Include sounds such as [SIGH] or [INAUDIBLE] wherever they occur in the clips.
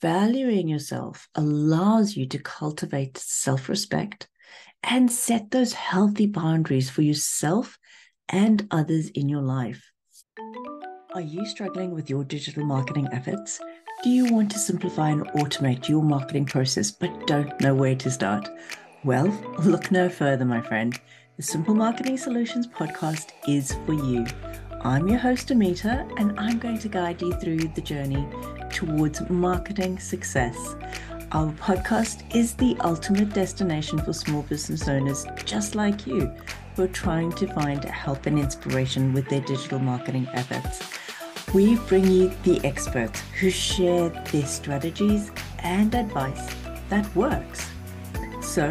Valuing yourself allows you to cultivate self respect and set those healthy boundaries for yourself and others in your life. Are you struggling with your digital marketing efforts? Do you want to simplify and automate your marketing process but don't know where to start? Well, look no further, my friend. The Simple Marketing Solutions podcast is for you. I'm your host, Ameeta, and I'm going to guide you through the journey towards marketing success. Our podcast is the ultimate destination for small business owners just like you who are trying to find help and inspiration with their digital marketing efforts. We bring you the experts who share their strategies and advice that works. So,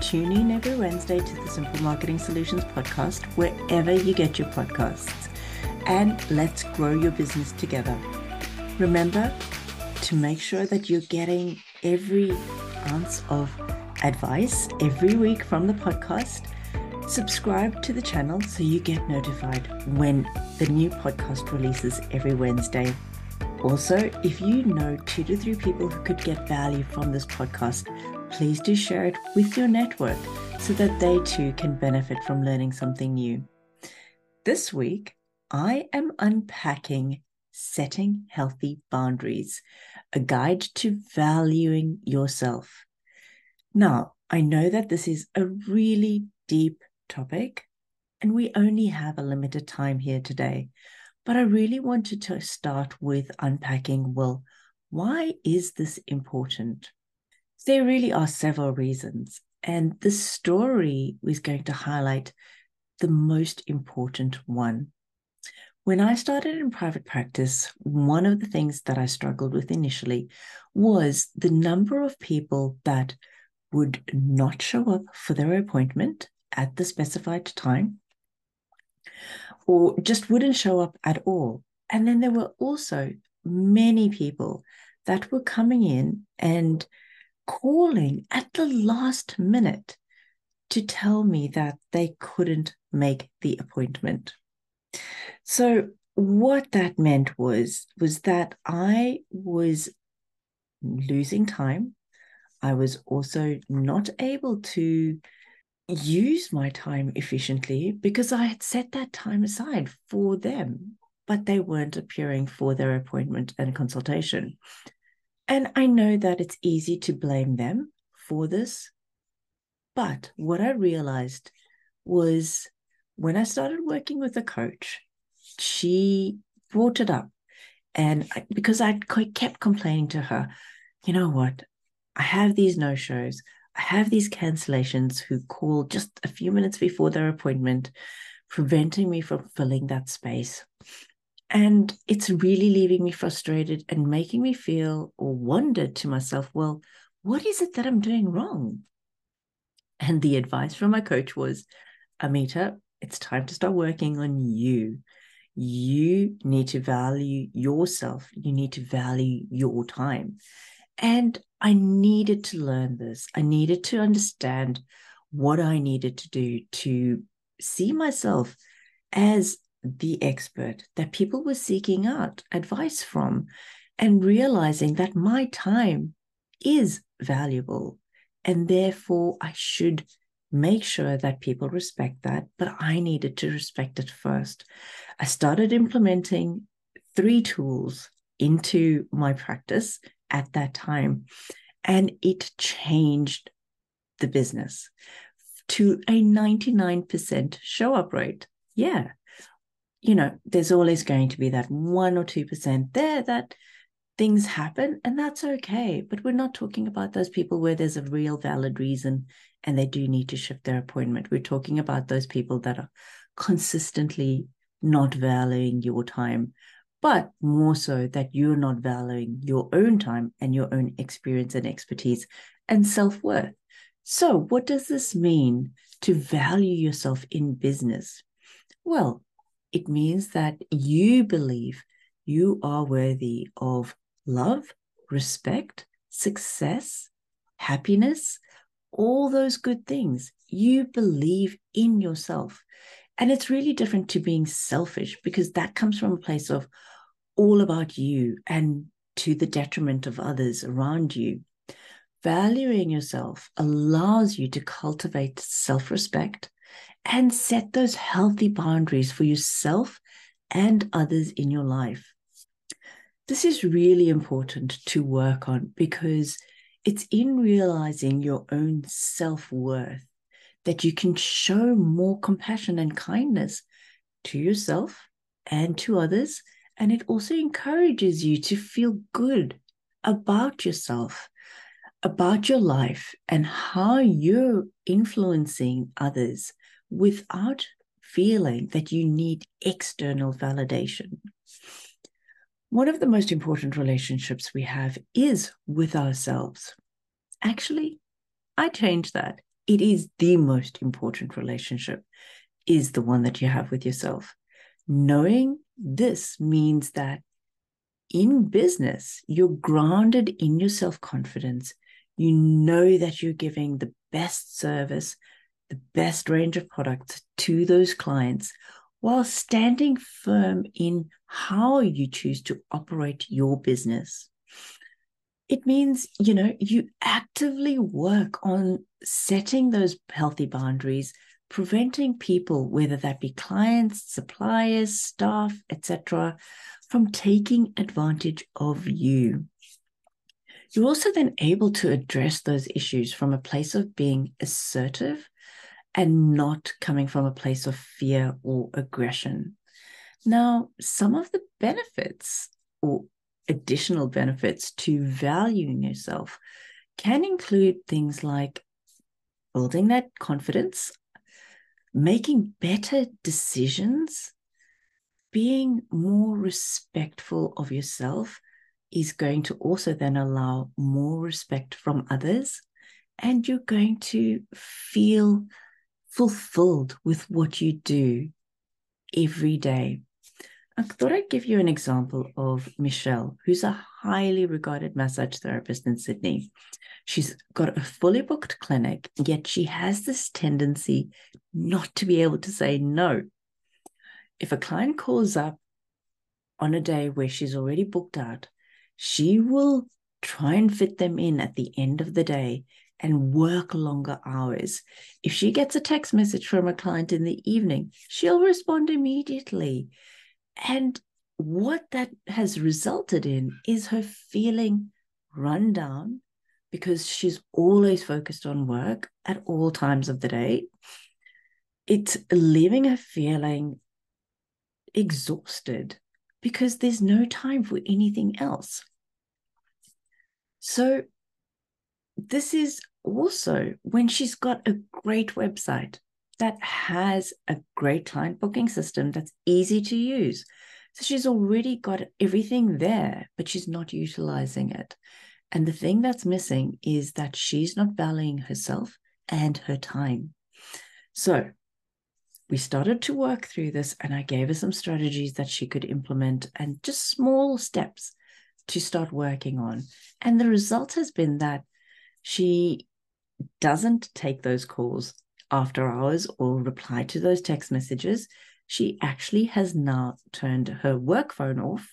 tune in every Wednesday to the Simple Marketing Solutions podcast wherever you get your podcasts and let's grow your business together. Remember to make sure that you're getting every ounce of advice every week from the podcast. Subscribe to the channel so you get notified when the new podcast releases every Wednesday. Also, if you know two to three people who could get value from this podcast, please do share it with your network so that they too can benefit from learning something new. This week, I am unpacking setting healthy boundaries, a guide to valuing yourself. Now, I know that this is a really deep topic, and we only have a limited time here today. But I really wanted to start with unpacking well, why is this important? There really are several reasons, and the story is going to highlight the most important one. When I started in private practice, one of the things that I struggled with initially was the number of people that would not show up for their appointment at the specified time or just wouldn't show up at all. And then there were also many people that were coming in and calling at the last minute to tell me that they couldn't make the appointment. So what that meant was was that I was losing time. I was also not able to use my time efficiently because I had set that time aside for them, but they weren't appearing for their appointment and consultation. And I know that it's easy to blame them for this. But what I realized was when I started working with a coach, she brought it up. And I, because I kept complaining to her, you know what? I have these no shows. I have these cancellations who call just a few minutes before their appointment, preventing me from filling that space. And it's really leaving me frustrated and making me feel or wonder to myself, well, what is it that I'm doing wrong? And the advice from my coach was, Ameeta, it's time to start working on you you need to value yourself. You need to value your time. And I needed to learn this. I needed to understand what I needed to do to see myself as the expert that people were seeking out advice from and realizing that my time is valuable and therefore I should make sure that people respect that, but I needed to respect it first. I started implementing three tools into my practice at that time, and it changed the business to a 99% show up rate. Yeah. You know, there's always going to be that one or 2% there that things happen, and that's okay. But we're not talking about those people where there's a real valid reason and they do need to shift their appointment. We're talking about those people that are consistently not valuing your time, but more so that you're not valuing your own time and your own experience and expertise and self worth. So, what does this mean to value yourself in business? Well, it means that you believe you are worthy of love, respect, success, happiness, all those good things. You believe in yourself. And it's really different to being selfish because that comes from a place of all about you and to the detriment of others around you. Valuing yourself allows you to cultivate self respect and set those healthy boundaries for yourself and others in your life. This is really important to work on because it's in realizing your own self worth that you can show more compassion and kindness to yourself and to others. And it also encourages you to feel good about yourself, about your life, and how you're influencing others without feeling that you need external validation. One of the most important relationships we have is with ourselves. Actually, I changed that. It is the most important relationship is the one that you have with yourself. Knowing this means that in business, you're grounded in your self confidence. You know that you're giving the best service, the best range of products to those clients while standing firm in how you choose to operate your business. It means, you know, you actively work on setting those healthy boundaries, preventing people, whether that be clients, suppliers, staff, etc., from taking advantage of you. You're also then able to address those issues from a place of being assertive and not coming from a place of fear or aggression. Now, some of the benefits or additional benefits to valuing yourself can include things like building that confidence, making better decisions, being more respectful of yourself is going to also then allow more respect from others. And you're going to feel fulfilled with what you do every day. I thought I'd give you an example of Michelle, who's a highly regarded massage therapist in Sydney. She's got a fully booked clinic, yet she has this tendency not to be able to say no. If a client calls up on a day where she's already booked out, she will try and fit them in at the end of the day and work longer hours. If she gets a text message from a client in the evening, she'll respond immediately. And what that has resulted in is her feeling run down because she's always focused on work at all times of the day. It's leaving her feeling exhausted because there's no time for anything else. So, this is also when she's got a great website that has a great client booking system that's easy to use. So she's already got everything there, but she's not utilizing it. And the thing that's missing is that she's not valuing herself and her time. So we started to work through this, and I gave her some strategies that she could implement and just small steps to start working on. And the result has been that she doesn't take those calls after hours or reply to those text messages, she actually has now turned her work phone off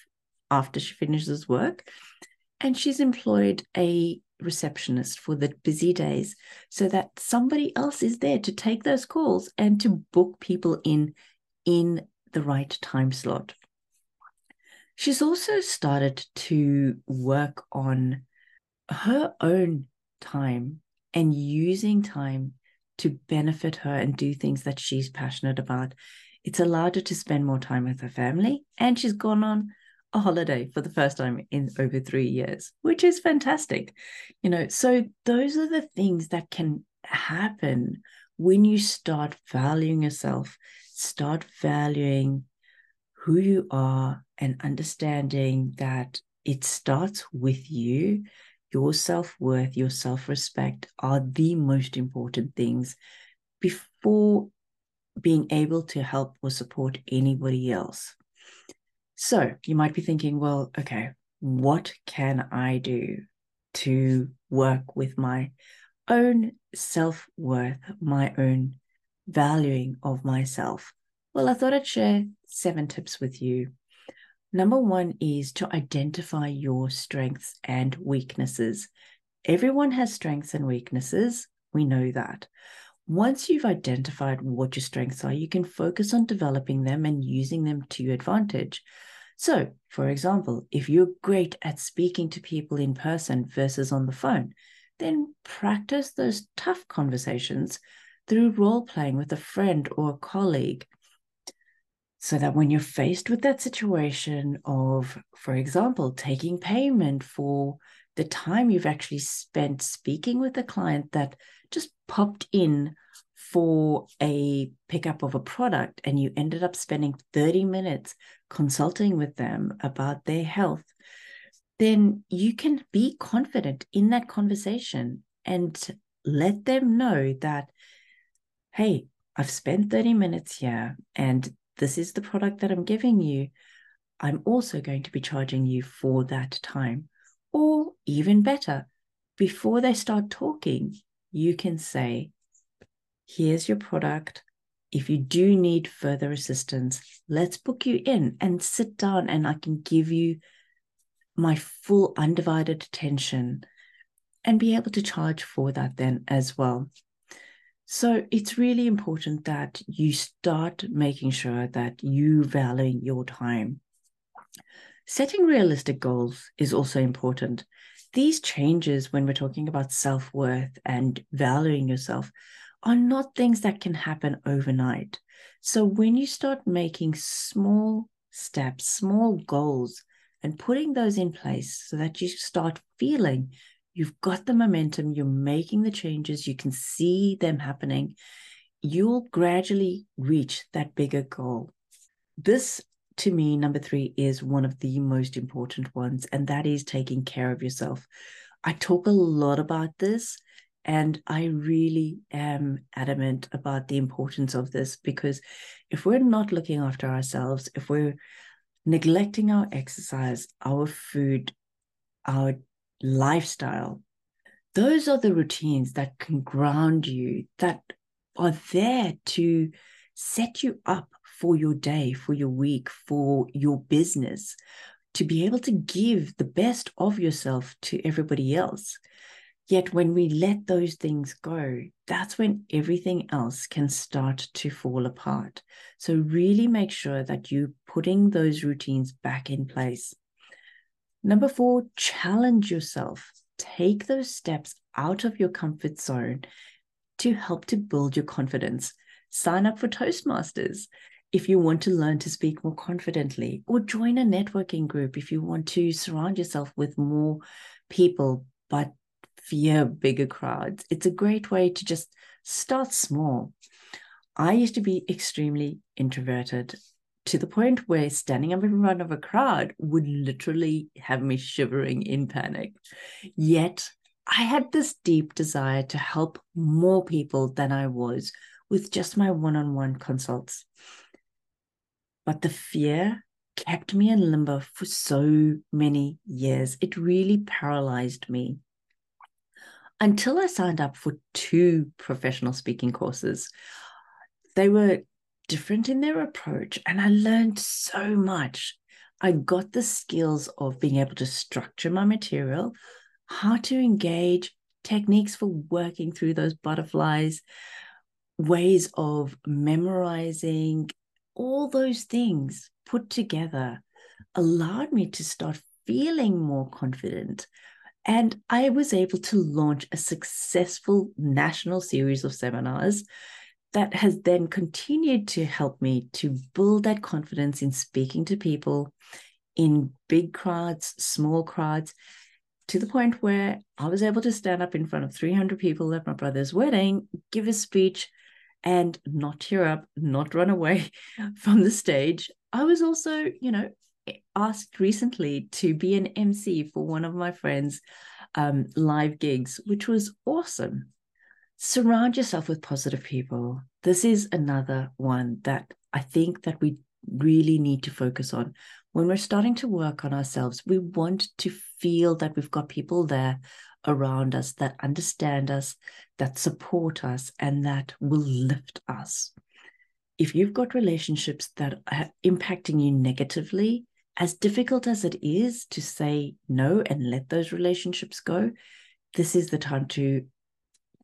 after she finishes work. And she's employed a receptionist for the busy days so that somebody else is there to take those calls and to book people in in the right time slot. She's also started to work on her own time and using time to benefit her and do things that she's passionate about. It's allowed her to spend more time with her family, and she's gone on a holiday for the first time in over three years, which is fantastic. You know, so those are the things that can happen when you start valuing yourself, start valuing who you are, and understanding that it starts with you your self worth, your self respect are the most important things before being able to help or support anybody else. So you might be thinking, well, okay, what can I do to work with my own self worth, my own valuing of myself? Well, I thought I'd share seven tips with you. Number one is to identify your strengths and weaknesses. Everyone has strengths and weaknesses. We know that. Once you've identified what your strengths are, you can focus on developing them and using them to your advantage. So, for example, if you're great at speaking to people in person versus on the phone, then practice those tough conversations through role playing with a friend or a colleague so that when you're faced with that situation of, for example, taking payment for the time you've actually spent speaking with a client that just popped in for a pickup of a product and you ended up spending 30 minutes consulting with them about their health, then you can be confident in that conversation and let them know that, hey, I've spent 30 minutes here and this is the product that I'm giving you, I'm also going to be charging you for that time. Or even better, before they start talking, you can say, Here's your product. If you do need further assistance, let's book you in and sit down, and I can give you my full undivided attention and be able to charge for that then as well. So it's really important that you start making sure that you value your time. Setting realistic goals is also important. These changes, when we're talking about self worth and valuing yourself, are not things that can happen overnight. So when you start making small steps, small goals, and putting those in place so that you start feeling You've got the momentum, you're making the changes, you can see them happening. You'll gradually reach that bigger goal. This, to me, number three, is one of the most important ones, and that is taking care of yourself. I talk a lot about this, and I really am adamant about the importance of this because if we're not looking after ourselves, if we're neglecting our exercise, our food, our lifestyle. Those are the routines that can ground you, that are there to set you up for your day, for your week, for your business, to be able to give the best of yourself to everybody else. Yet when we let those things go, that's when everything else can start to fall apart. So really make sure that you're putting those routines back in place. Number four, challenge yourself. Take those steps out of your comfort zone to help to build your confidence. Sign up for Toastmasters if you want to learn to speak more confidently, or join a networking group if you want to surround yourself with more people but fear bigger crowds. It's a great way to just start small. I used to be extremely introverted to the point where standing up in front of a crowd would literally have me shivering in panic. Yet I had this deep desire to help more people than I was with just my one on one consults. But the fear kept me in limbo for so many years. It really paralyzed me until I signed up for two professional speaking courses. They were different in their approach. And I learned so much. I got the skills of being able to structure my material, how to engage, techniques for working through those butterflies, ways of memorizing, all those things put together allowed me to start feeling more confident. And I was able to launch a successful national series of seminars that has then continued to help me to build that confidence in speaking to people in big crowds, small crowds, to the point where I was able to stand up in front of 300 people at my brother's wedding, give a speech, and not tear up, not run away [LAUGHS] from the stage. I was also, you know, asked recently to be an MC for one of my friends' um, live gigs, which was awesome surround yourself with positive people. This is another one that i think that we really need to focus on. When we're starting to work on ourselves we want to feel that we've got people there around us that understand us that support us and that will lift us. If you've got relationships that are impacting you negatively as difficult as it is to say no and let those relationships go, this is the time to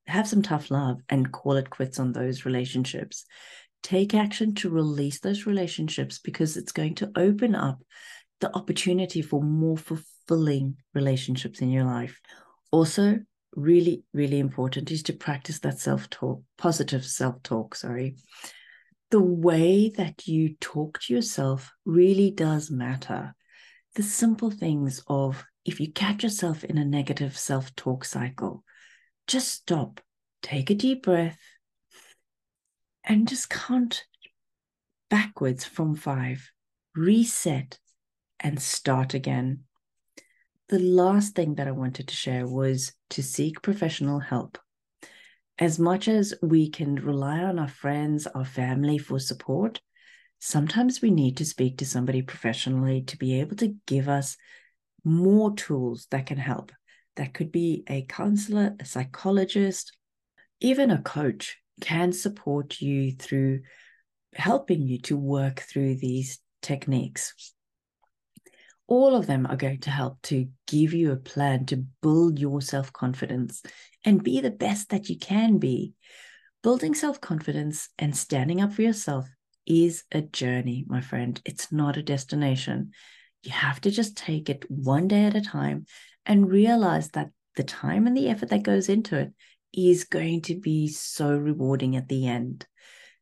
have some tough love and call it quits on those relationships. Take action to release those relationships because it's going to open up the opportunity for more fulfilling relationships in your life. Also, really, really important is to practice that self talk, positive self talk, sorry. The way that you talk to yourself really does matter. The simple things of if you catch yourself in a negative self talk cycle, just stop, take a deep breath, and just count backwards from five, reset, and start again. The last thing that I wanted to share was to seek professional help. As much as we can rely on our friends, our family for support, sometimes we need to speak to somebody professionally to be able to give us more tools that can help. That could be a counselor, a psychologist, even a coach can support you through helping you to work through these techniques. All of them are going to help to give you a plan to build your self confidence and be the best that you can be. Building self confidence and standing up for yourself is a journey, my friend. It's not a destination. You have to just take it one day at a time and realize that the time and the effort that goes into it is going to be so rewarding at the end.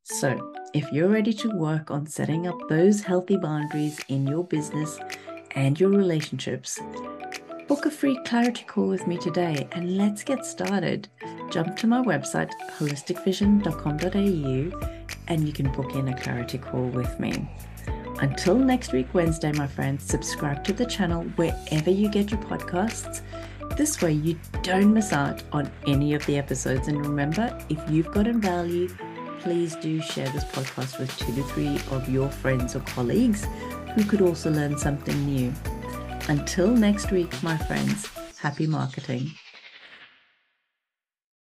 So, if you're ready to work on setting up those healthy boundaries in your business and your relationships, book a free clarity call with me today and let's get started. Jump to my website, holisticvision.com.au, and you can book in a clarity call with me. Until next week, Wednesday, my friends, subscribe to the channel wherever you get your podcasts. This way, you don't miss out on any of the episodes. And remember, if you've gotten value, please do share this podcast with two to three of your friends or colleagues who could also learn something new. Until next week, my friends, happy marketing.